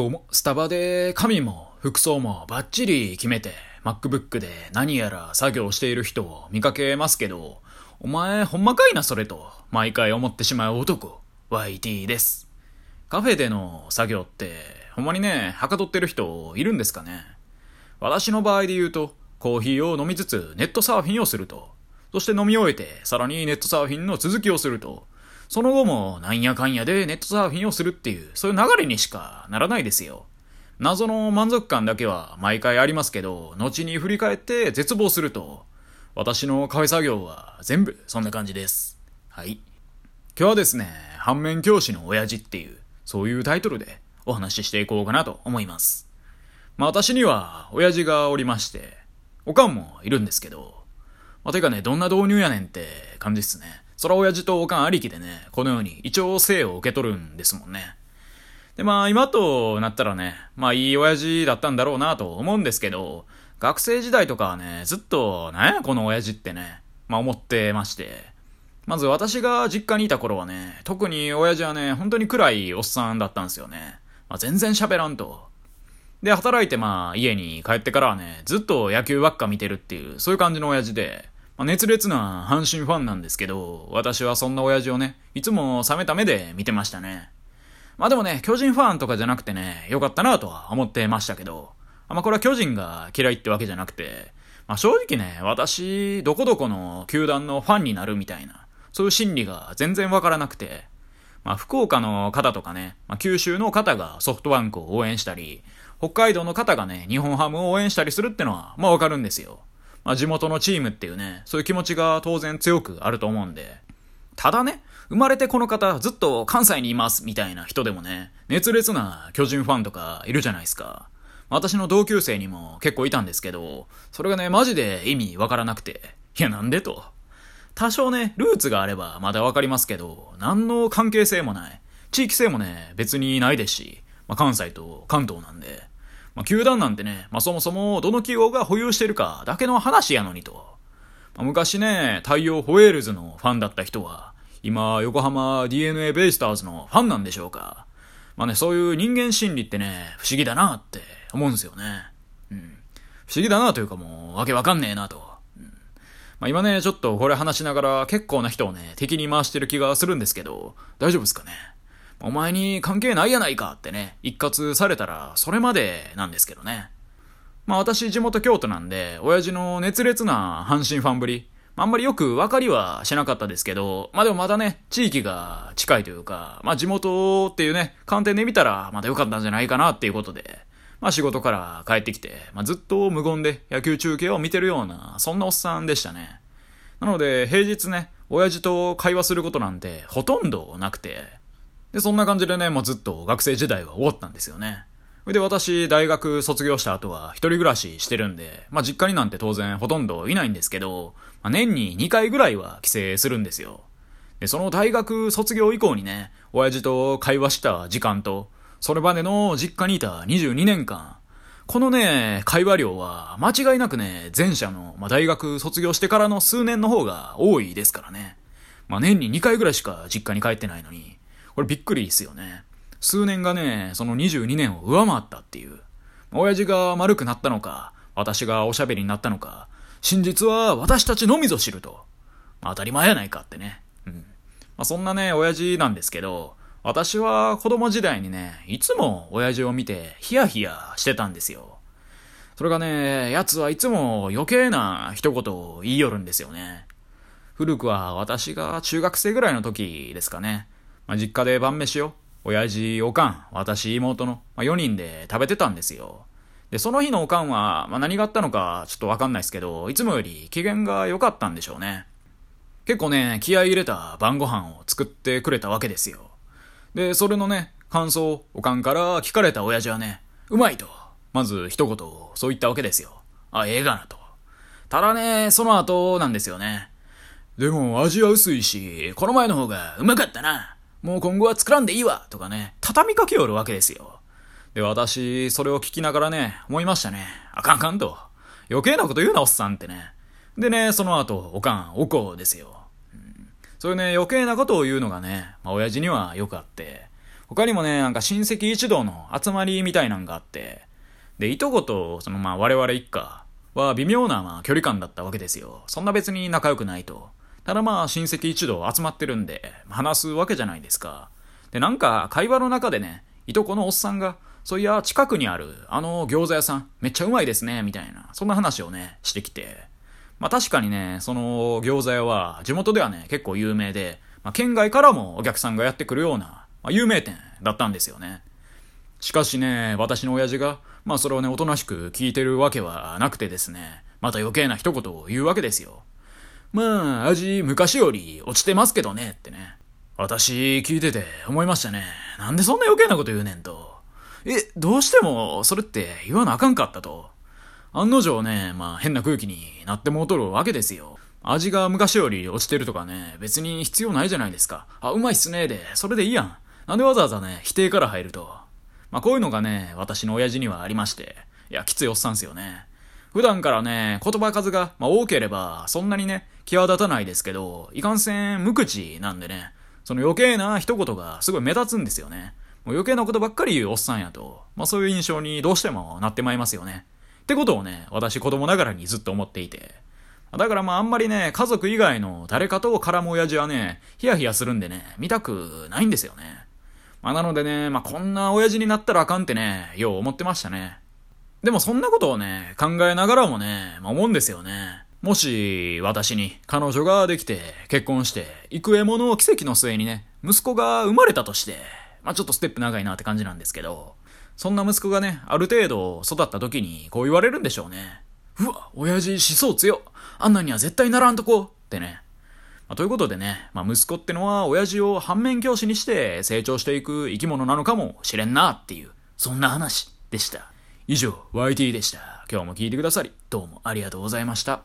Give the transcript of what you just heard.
どうも、スタバで髪も服装もバッチリ決めて MacBook で何やら作業している人を見かけますけど、お前ほんまかいなそれと毎回思ってしまう男、YT です。カフェでの作業ってほんまにね、はかどってる人いるんですかね。私の場合で言うと、コーヒーを飲みつつネットサーフィンをすると、そして飲み終えてさらにネットサーフィンの続きをすると、その後もなんやかんやでネットサーフィンをするっていう、そういう流れにしかならないですよ。謎の満足感だけは毎回ありますけど、後に振り返って絶望すると、私のカフェ作業は全部そんな感じです。はい。今日はですね、反面教師の親父っていう、そういうタイトルでお話ししていこうかなと思います。まあ私には親父がおりまして、おかんもいるんですけど、まあてかね、どんな導入やねんって感じっすね。そら親父とおかんありきでね、このように一応生を受け取るんですもんね。で、まあ今となったらね、まあいい親父だったんだろうなと思うんですけど、学生時代とかはね、ずっと、なやこの親父ってね、まあ思ってまして。まず私が実家にいた頃はね、特に親父はね、本当に暗いおっさんだったんですよね。まあ、全然喋らんと。で、働いてまあ家に帰ってからはね、ずっと野球ばっか見てるっていう、そういう感じの親父で、ま、熱烈な阪神ファンなんですけど、私はそんな親父をね、いつも冷めた目で見てましたね。まあでもね、巨人ファンとかじゃなくてね、良かったなとは思ってましたけど、まあこれは巨人が嫌いってわけじゃなくて、まあ正直ね、私、どこどこの球団のファンになるみたいな、そういう心理が全然わからなくて、まあ福岡の方とかね、まあ九州の方がソフトバンクを応援したり、北海道の方がね、日本ハムを応援したりするってのは、まあわかるんですよ。まあ、地元のチームっていうね、そういう気持ちが当然強くあると思うんで。ただね、生まれてこの方ずっと関西にいますみたいな人でもね、熱烈な巨人ファンとかいるじゃないですか。私の同級生にも結構いたんですけど、それがね、マジで意味わからなくて。いや、なんでと。多少ね、ルーツがあればまだわかりますけど、何の関係性もない。地域性もね、別にないですし、まあ、関西と関東なんで。まあ、球団なんてね、まあ、そもそもどの企業が保有してるかだけの話やのにと。まあ、昔ね、太陽ホエールズのファンだった人は、今、横浜 DNA ベイスターズのファンなんでしょうか。まあね、そういう人間心理ってね、不思議だなって思うんですよね。うん。不思議だなというかもう、わけわかんねえなと。まあ今ね、ちょっとこれ話しながら結構な人をね、敵に回してる気がするんですけど、大丈夫ですかね？お前に関係ないやないかってね、一括されたらそれまでなんですけどね。まあ私地元京都なんで、親父の熱烈な阪神ファンぶり、あんまりよく分かりはしなかったですけど、まあでもまだね、地域が近いというか、まあ地元っていうね、観点で見たらまだ良かったんじゃないかなっていうことで、まあ仕事から帰ってきて、まあずっと無言で野球中継を見てるような、そんなおっさんでしたね。なので平日ね、親父と会話することなんてほとんどなくて、で、そんな感じでね、もうずっと学生時代は終わったんですよね。で、私、大学卒業した後は一人暮らししてるんで、まあ実家になんて当然ほとんどいないんですけど、まあ、年に2回ぐらいは帰省するんですよ。で、その大学卒業以降にね、親父と会話した時間と、それまでの実家にいた22年間、このね、会話量は間違いなくね、前者の、まあ、大学卒業してからの数年の方が多いですからね。まあ年に2回ぐらいしか実家に帰ってないのに、これびっくりですよね。数年がね、その22年を上回ったっていう。親父が丸くなったのか、私がおしゃべりになったのか、真実は私たちのみぞ知ると。当たり前やないかってね。うん。まあ、そんなね、親父なんですけど、私は子供時代にね、いつも親父を見てヒヤヒヤしてたんですよ。それがね、奴はいつも余計な一言を言いよるんですよね。古くは私が中学生ぐらいの時ですかね。まあ、実家で晩飯を、親父、おかん、私、妹の、まあ、4人で食べてたんですよ。で、その日のおかんは、まあ、何があったのかちょっとわかんないですけど、いつもより機嫌が良かったんでしょうね。結構ね、気合入れた晩ご飯を作ってくれたわけですよ。で、それのね、感想おかんから聞かれた親父はね、うまいと。まず一言、そう言ったわけですよ。あ、ええがなと。ただね、その後なんですよね。でも味は薄いし、この前の方がうまかったな。もう今後は作らんでいいわとかね、畳みかけよるわけですよ。で、私、それを聞きながらね、思いましたね。あかんかんと。余計なこと言うな、おっさんってね。でね、その後、おかん、おこですよ。うん、そういうね、余計なことを言うのがね、まあ、親父にはよくあって、他にもね、なんか親戚一同の集まりみたいなんがあって、で、いとこと、そのまあ我々一家は微妙なまあ距離感だったわけですよ。そんな別に仲良くないと。ただまあ親戚一同集まってるんで、話すわけじゃないですか。で、なんか会話の中でね、いとこのおっさんが、そういや近くにあるあの餃子屋さんめっちゃうまいですね、みたいな、そんな話をね、してきて。まあ確かにね、その餃子屋は地元ではね、結構有名で、まあ県外からもお客さんがやってくるようなまあ、有名店だったんですよね。しかしね、私の親父が、まあそれをね、おとなしく聞いてるわけはなくてですね、また余計な一言を言うわけですよ。まあ、味昔より落ちてますけどね、ってね。私聞いてて思いましたね。なんでそんな余計なこと言うねんと。え、どうしてもそれって言わなあかんかったと。案の定ね、まあ変な空気になってもうとるわけですよ。味が昔より落ちてるとかね、別に必要ないじゃないですか。あ、うまいっすね、で、それでいいやん。なんでわざわざね、否定から入ると。まあ、こういうのがね、私の親父にはありまして。いや、きついおっさんっすよね。普段からね、言葉数が、まあ、多ければ、そんなにね、際立たないですけど、いかんせん無口なんでね、その余計な一言がすごい目立つんですよね。もう余計なことばっかり言うおっさんやと、まあそういう印象にどうしてもなってまいりますよね。ってことをね、私子供ながらにずっと思っていて。だからまああんまりね、家族以外の誰かと絡む親父はね、ヒヤヒヤするんでね、見たくないんですよね。まあ、なのでね、まあ、こんな親父になったらあかんってね、よう思ってましたね。でもそんなことをね、考えながらもね、まあ、思うんですよね。もし、私に彼女ができて、結婚して、幾重もの奇跡の末にね、息子が生まれたとして、まあ、ちょっとステップ長いなって感じなんですけど、そんな息子がね、ある程度育った時にこう言われるんでしょうね。うわ、親父思想強あんなには絶対ならんとこってね。まあ、ということでね、まあ、息子ってのは親父を反面教師にして成長していく生き物なのかもしれんなっていう、そんな話でした。以上、YT でした。今日も聴いてくださり、どうもありがとうございました。